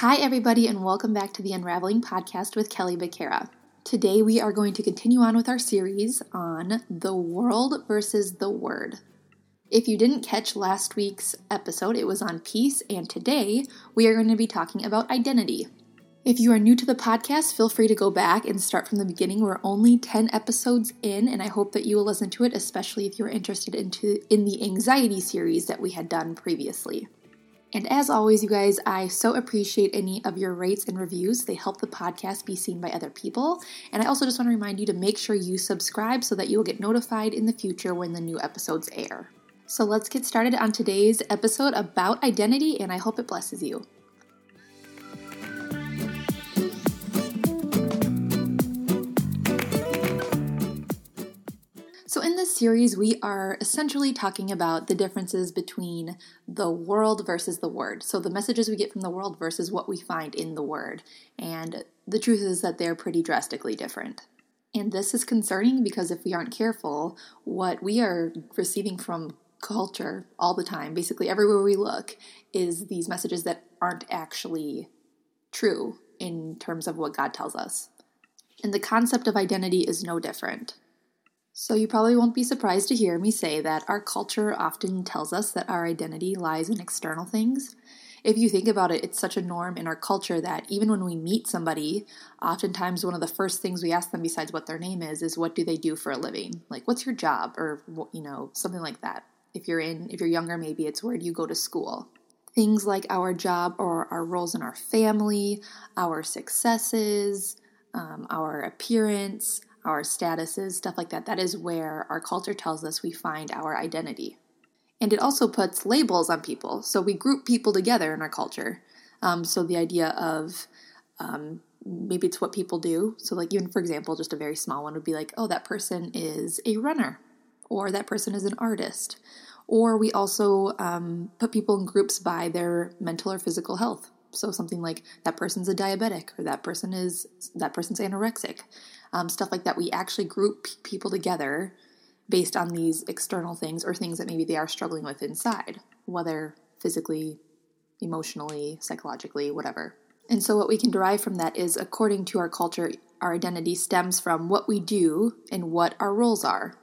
Hi, everybody, and welcome back to the Unraveling Podcast with Kelly Becerra. Today, we are going to continue on with our series on the world versus the word. If you didn't catch last week's episode, it was on peace, and today we are going to be talking about identity. If you are new to the podcast, feel free to go back and start from the beginning. We're only 10 episodes in, and I hope that you will listen to it, especially if you're interested into in the anxiety series that we had done previously. And as always, you guys, I so appreciate any of your rates and reviews. They help the podcast be seen by other people. And I also just want to remind you to make sure you subscribe so that you will get notified in the future when the new episodes air. So let's get started on today's episode about identity, and I hope it blesses you. This series, we are essentially talking about the differences between the world versus the word. So, the messages we get from the world versus what we find in the word. And the truth is that they're pretty drastically different. And this is concerning because if we aren't careful, what we are receiving from culture all the time, basically everywhere we look, is these messages that aren't actually true in terms of what God tells us. And the concept of identity is no different. So, you probably won't be surprised to hear me say that our culture often tells us that our identity lies in external things. If you think about it, it's such a norm in our culture that even when we meet somebody, oftentimes one of the first things we ask them, besides what their name is, is what do they do for a living? Like, what's your job? Or, you know, something like that. If you're in, if you're younger, maybe it's where do you go to school? Things like our job or our roles in our family, our successes, um, our appearance, our statuses, stuff like that. That is where our culture tells us we find our identity. And it also puts labels on people. So we group people together in our culture. Um, so the idea of um, maybe it's what people do. So, like, even for example, just a very small one would be like, oh, that person is a runner, or that person is an artist. Or we also um, put people in groups by their mental or physical health. So something like that person's a diabetic, or that person is that person's anorexic um, stuff like that. We actually group people together based on these external things or things that maybe they are struggling with inside, whether physically, emotionally, psychologically, whatever. And so, what we can derive from that is according to our culture, our identity stems from what we do and what our roles are.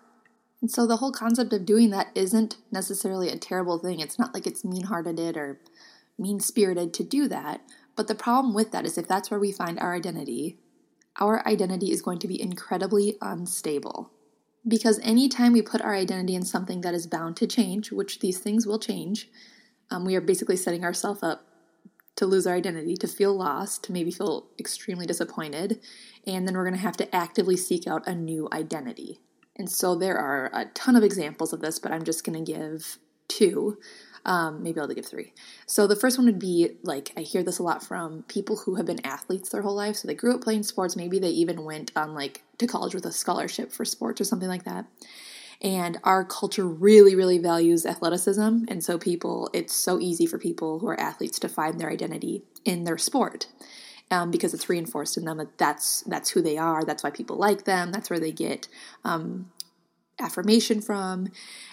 And so, the whole concept of doing that isn't necessarily a terrible thing. It's not like it's mean hearted or mean spirited to do that. But the problem with that is if that's where we find our identity, our identity is going to be incredibly unstable. Because anytime we put our identity in something that is bound to change, which these things will change, um, we are basically setting ourselves up to lose our identity, to feel lost, to maybe feel extremely disappointed, and then we're going to have to actively seek out a new identity. And so there are a ton of examples of this, but I'm just going to give two. Um, maybe I'll give three. So the first one would be like I hear this a lot from people who have been athletes their whole life. So they grew up playing sports. Maybe they even went on like to college with a scholarship for sports or something like that. And our culture really, really values athleticism. And so people, it's so easy for people who are athletes to find their identity in their sport. Um, because it's reinforced in them that that's that's who they are. That's why people like them. That's where they get um, affirmation from.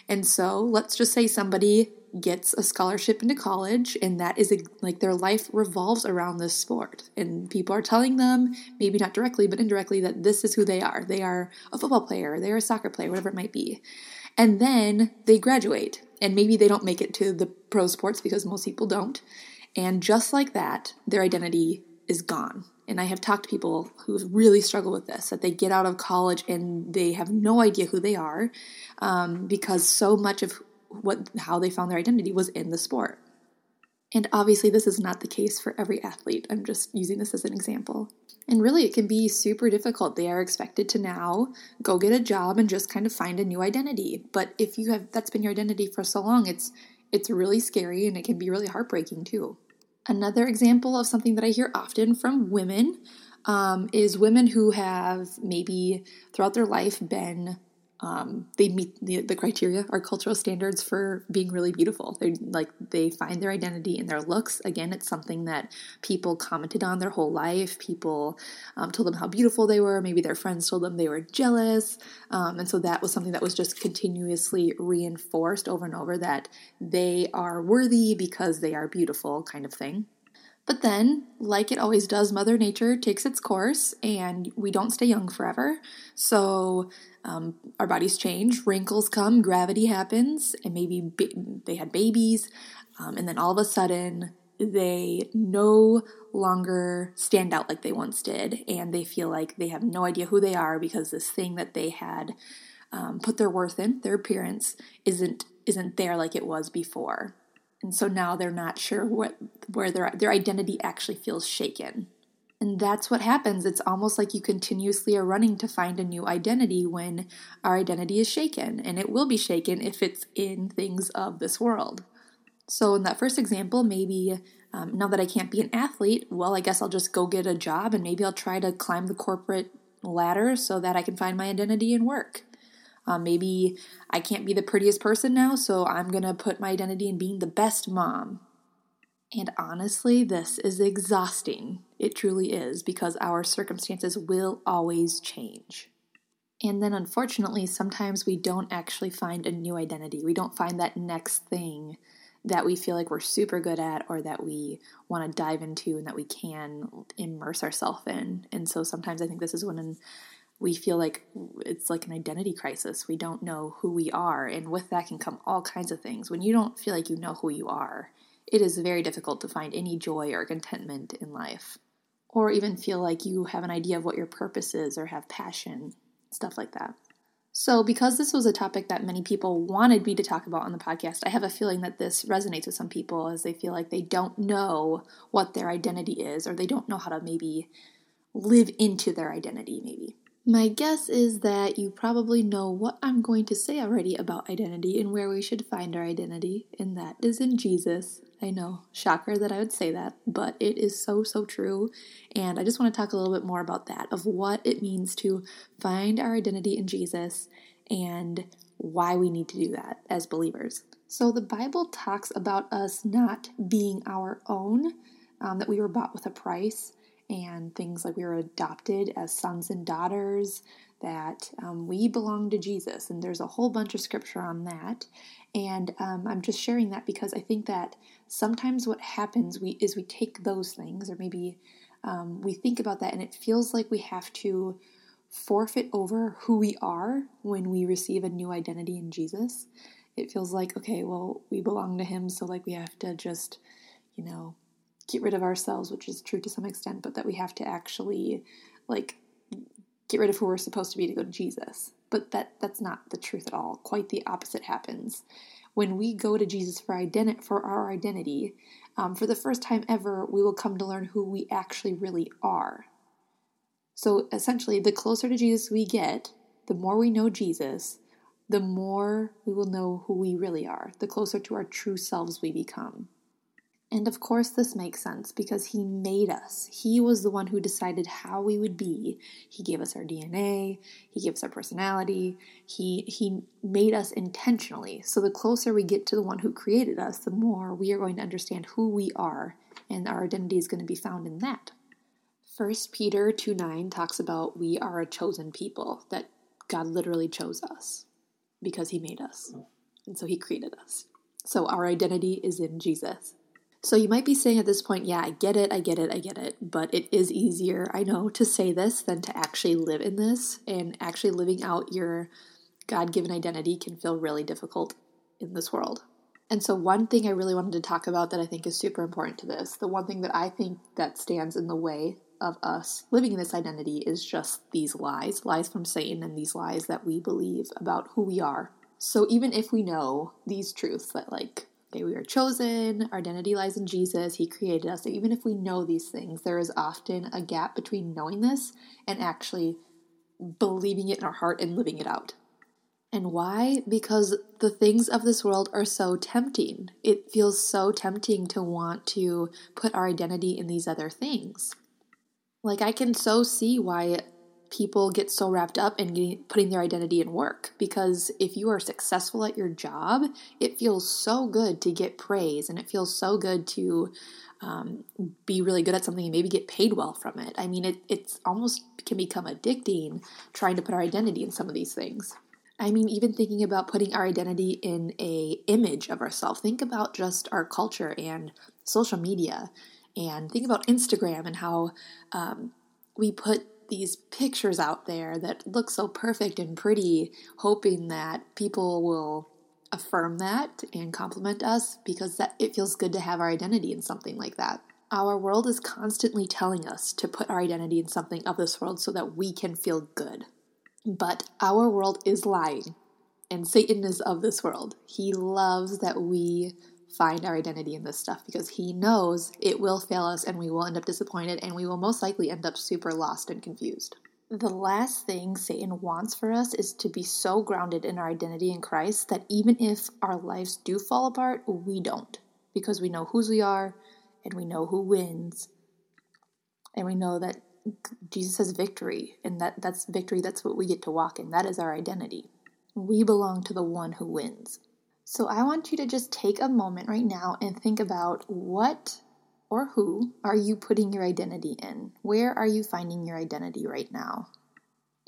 And so let's just say somebody gets a scholarship into college and that is a, like their life revolves around this sport. And people are telling them maybe not directly but indirectly that this is who they are. They are a football player they're a soccer player whatever it might be. And then they graduate and maybe they don't make it to the pro sports because most people don't. And just like that their identity is gone and I have talked to people who really struggle with this that they get out of college and they have no idea who they are um, because so much of what how they found their identity was in the sport. And obviously, this is not the case for every athlete. I'm just using this as an example. And really, it can be super difficult. They are expected to now go get a job and just kind of find a new identity. But if you have that's been your identity for so long, it's it's really scary and it can be really heartbreaking too. Another example of something that I hear often from women um, is women who have maybe throughout their life been um, they meet the, the criteria our cultural standards for being really beautiful. They like they find their identity in their looks. Again it's something that people commented on their whole life. People um, told them how beautiful they were. Maybe their friends told them they were jealous. Um, and so that was something that was just continuously reinforced over and over that they are worthy because they are beautiful kind of thing But then, like it always does, Mother Nature takes its course and we don't stay young forever. So um, our bodies change, wrinkles come, gravity happens, and maybe ba- they had babies. Um, and then all of a sudden, they no longer stand out like they once did. And they feel like they have no idea who they are because this thing that they had um, put their worth in, their appearance, isn't isn't there like it was before and so now they're not sure what where their their identity actually feels shaken. And that's what happens. It's almost like you continuously are running to find a new identity when our identity is shaken and it will be shaken if it's in things of this world. So in that first example maybe um, now that i can't be an athlete well i guess i'll just go get a job and maybe i'll try to climb the corporate ladder so that i can find my identity in work um, maybe I can't be the prettiest person now, so I'm going to put my identity in being the best mom. And honestly, this is exhausting. It truly is, because our circumstances will always change. And then, unfortunately, sometimes we don't actually find a new identity. We don't find that next thing that we feel like we're super good at or that we want to dive into and that we can immerse ourselves in. And so sometimes I think this is when we feel like it's like an identity crisis. We don't know who we are. And with that can come all kinds of things. When you don't feel like you know who you are, it is very difficult to find any joy or contentment in life. Or even feel like you have an idea of what your purpose is or have passion, stuff like that. So, because this was a topic that many people wanted me to talk about on the podcast, I have a feeling that this resonates with some people as they feel like they don't know what their identity is or they don't know how to maybe live into their identity, maybe. My guess is that you probably know what I'm going to say already about identity and where we should find our identity, and that is in Jesus. I know, shocker that I would say that, but it is so, so true. And I just want to talk a little bit more about that of what it means to find our identity in Jesus and why we need to do that as believers. So, the Bible talks about us not being our own, um, that we were bought with a price and things like we were adopted as sons and daughters, that um, we belong to Jesus. And there's a whole bunch of scripture on that. And um, I'm just sharing that because I think that sometimes what happens we, is we take those things, or maybe um, we think about that, and it feels like we have to forfeit over who we are when we receive a new identity in Jesus. It feels like, okay, well, we belong to Him, so like we have to just, you know, get rid of ourselves, which is true to some extent, but that we have to actually like get rid of who we're supposed to be to go to Jesus. But that that's not the truth at all. Quite the opposite happens. When we go to Jesus for identi- for our identity, um, for the first time ever, we will come to learn who we actually really are. So essentially, the closer to Jesus we get, the more we know Jesus, the more we will know who we really are, the closer to our true selves we become. And of course, this makes sense because He made us. He was the one who decided how we would be. He gave us our DNA, He gave us our personality, He, he made us intentionally. So the closer we get to the one who created us, the more we are going to understand who we are, and our identity is going to be found in that. 1 Peter 2 9 talks about we are a chosen people, that God literally chose us because He made us. And so He created us. So our identity is in Jesus. So you might be saying at this point, yeah, I get it, I get it, I get it, but it is easier, I know, to say this than to actually live in this. And actually living out your God given identity can feel really difficult in this world. And so one thing I really wanted to talk about that I think is super important to this, the one thing that I think that stands in the way of us living in this identity is just these lies, lies from Satan and these lies that we believe about who we are. So even if we know these truths that like We are chosen, our identity lies in Jesus, He created us. So even if we know these things, there is often a gap between knowing this and actually believing it in our heart and living it out. And why? Because the things of this world are so tempting. It feels so tempting to want to put our identity in these other things. Like, I can so see why people get so wrapped up in getting, putting their identity in work because if you are successful at your job, it feels so good to get praise and it feels so good to um, be really good at something and maybe get paid well from it. I mean, it it's almost can become addicting trying to put our identity in some of these things. I mean, even thinking about putting our identity in a image of ourselves. Think about just our culture and social media And think about Instagram and how um, we put these pictures out there that look so perfect and pretty, hoping that people will affirm that and compliment us because that it feels good to have our identity in something like that. Our world is constantly telling us to put our identity in something of this world so that we can feel good. But our world is lying, and Satan is of this world. He loves that we find our identity in this stuff because he knows it will fail us and we will end up disappointed and we will most likely end up super lost and confused. The last thing Satan wants for us is to be so grounded in our identity in Christ that even if our lives do fall apart, we don't because we know whose we are and we know who wins. And we know that Jesus has victory and that that's victory that's what we get to walk in. That is our identity. We belong to the one who wins so I want you to just take a moment right now and think about what or who are you putting your identity in? Where are you finding your identity right now?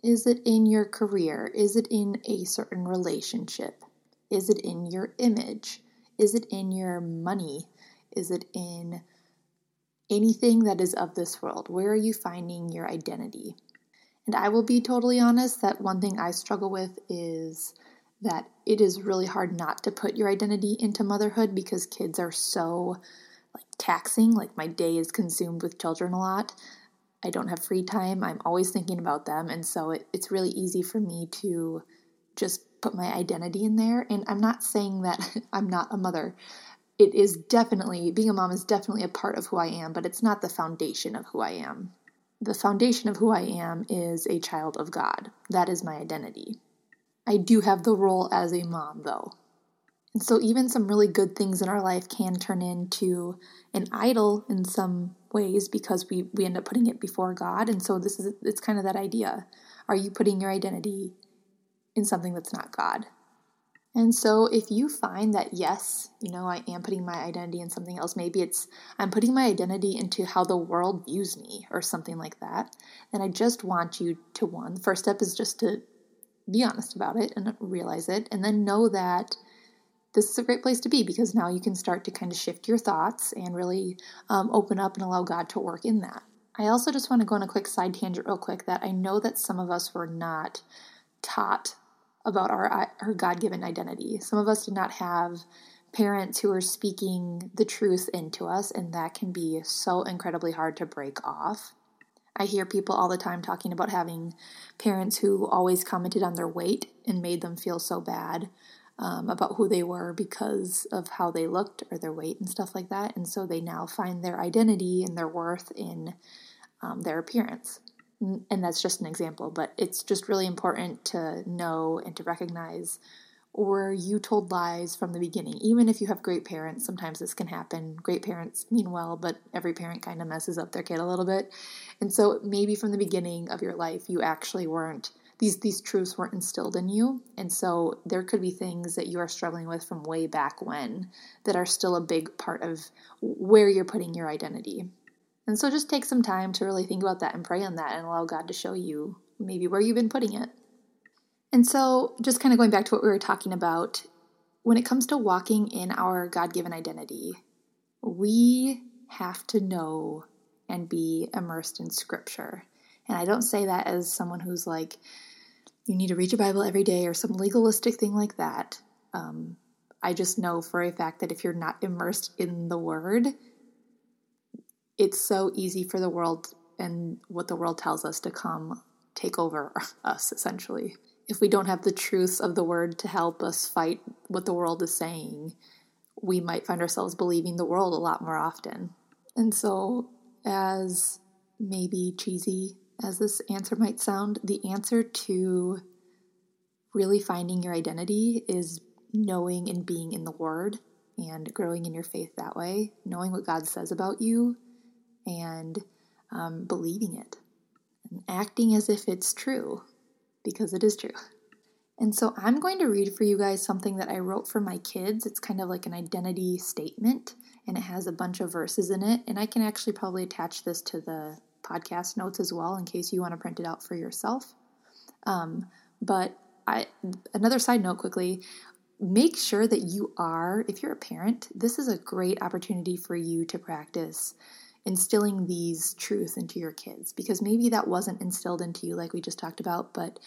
Is it in your career? Is it in a certain relationship? Is it in your image? Is it in your money? Is it in anything that is of this world? Where are you finding your identity? And I will be totally honest that one thing I struggle with is that it is really hard not to put your identity into motherhood because kids are so like taxing. Like my day is consumed with children a lot. I don't have free time. I'm always thinking about them, and so it, it's really easy for me to just put my identity in there. And I'm not saying that I'm not a mother. It is definitely being a mom is definitely a part of who I am, but it's not the foundation of who I am. The foundation of who I am is a child of God. That is my identity. I do have the role as a mom, though. And so, even some really good things in our life can turn into an idol in some ways because we, we end up putting it before God. And so, this is it's kind of that idea. Are you putting your identity in something that's not God? And so, if you find that, yes, you know, I am putting my identity in something else, maybe it's I'm putting my identity into how the world views me or something like that, then I just want you to one, the first step is just to be honest about it and realize it, and then know that this is a great place to be because now you can start to kind of shift your thoughts and really um, open up and allow God to work in that. I also just want to go on a quick side tangent, real quick, that I know that some of us were not taught about our, our God given identity. Some of us did not have parents who are speaking the truth into us, and that can be so incredibly hard to break off. I hear people all the time talking about having parents who always commented on their weight and made them feel so bad um, about who they were because of how they looked or their weight and stuff like that. And so they now find their identity and their worth in um, their appearance. And that's just an example, but it's just really important to know and to recognize or you told lies from the beginning. Even if you have great parents, sometimes this can happen. Great parents mean well, but every parent kind of messes up their kid a little bit. And so maybe from the beginning of your life, you actually weren't these these truths weren't instilled in you and so there could be things that you are struggling with from way back when that are still a big part of where you're putting your identity and so just take some time to really think about that and pray on that and allow god to show you maybe where you've been putting it and so, just kind of going back to what we were talking about, when it comes to walking in our God given identity, we have to know and be immersed in Scripture. And I don't say that as someone who's like, you need to read your Bible every day or some legalistic thing like that. Um, I just know for a fact that if you're not immersed in the Word, it's so easy for the world and what the world tells us to come take over us, essentially if we don't have the truths of the word to help us fight what the world is saying, we might find ourselves believing the world a lot more often. And so, as maybe cheesy as this answer might sound, the answer to really finding your identity is knowing and being in the Word and growing in your faith that way, knowing what God says about you and um, believing it and acting as if it's true because it is true. And so I'm going to read for you guys something that I wrote for my kids. It's kind of like an identity statement, and it has a bunch of verses in it. And I can actually probably attach this to the podcast notes as well in case you want to print it out for yourself. Um, but I, another side note quickly make sure that you are, if you're a parent, this is a great opportunity for you to practice instilling these truths into your kids because maybe that wasn't instilled into you like we just talked about, but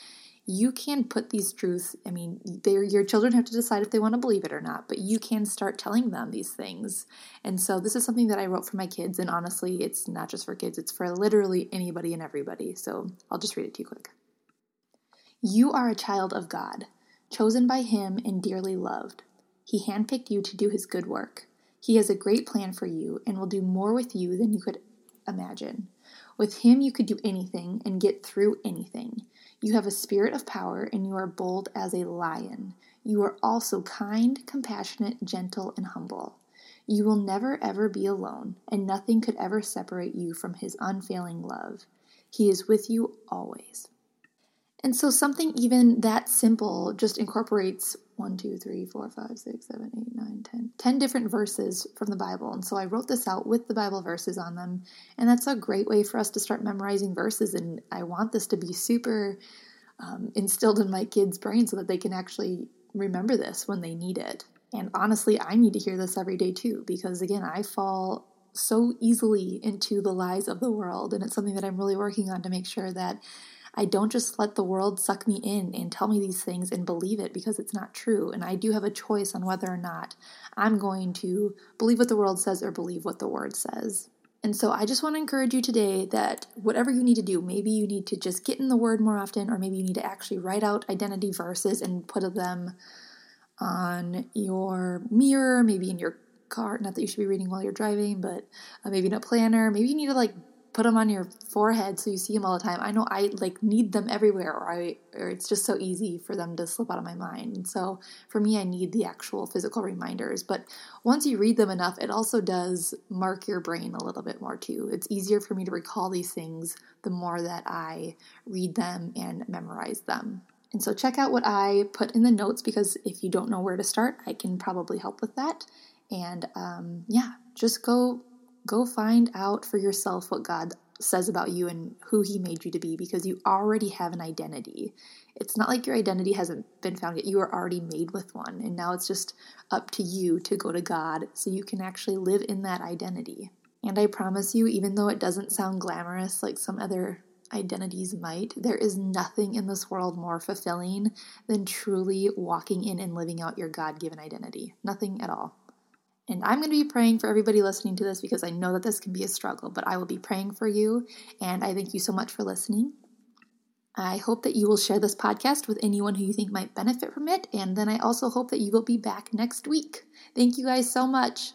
you can put these truths, I mean, your children have to decide if they want to believe it or not, but you can start telling them these things. And so this is something that I wrote for my kids, and honestly, it's not just for kids, it's for literally anybody and everybody. So I'll just read it to you quick. You are a child of God, chosen by Him and dearly loved. He handpicked you to do His good work. He has a great plan for you and will do more with you than you could imagine. With Him, you could do anything and get through anything. You have a spirit of power, and you are bold as a lion. You are also kind, compassionate, gentle, and humble. You will never ever be alone, and nothing could ever separate you from His unfailing love. He is with you always. And so, something even that simple just incorporates one, two, three, four, five, six, seven, eight, nine, ten, ten different verses from the Bible. And so, I wrote this out with the Bible verses on them. And that's a great way for us to start memorizing verses. And I want this to be super um, instilled in my kids' brains so that they can actually remember this when they need it. And honestly, I need to hear this every day too, because again, I fall so easily into the lies of the world. And it's something that I'm really working on to make sure that I don't just let the world suck me in and tell me these things and believe it because it's not true. And I do have a choice on whether or not I'm going to believe what the world says or believe what the word says. And so I just want to encourage you today that whatever you need to do, maybe you need to just get in the word more often, or maybe you need to actually write out identity verses and put them on your mirror, maybe in your car. Not that you should be reading while you're driving, but uh, maybe in a planner. Maybe you need to like put them on your forehead so you see them all the time. I know I like need them everywhere, or I or it's just so easy for them to slip out of my mind. So for me, I need the actual physical reminders. But once you read them enough, it also does mark your brain a little bit more too. It's easier for me to recall these things the more that I read them and memorize them. And so check out what I put in the notes because if you don't know where to start, I can probably help with that. And um, yeah, just go go find out for yourself what God says about you and who He made you to be because you already have an identity. It's not like your identity hasn't been found yet. You are already made with one. And now it's just up to you to go to God so you can actually live in that identity. And I promise you, even though it doesn't sound glamorous like some other identities might, there is nothing in this world more fulfilling than truly walking in and living out your God given identity. Nothing at all. And I'm going to be praying for everybody listening to this because I know that this can be a struggle, but I will be praying for you. And I thank you so much for listening. I hope that you will share this podcast with anyone who you think might benefit from it. And then I also hope that you will be back next week. Thank you guys so much.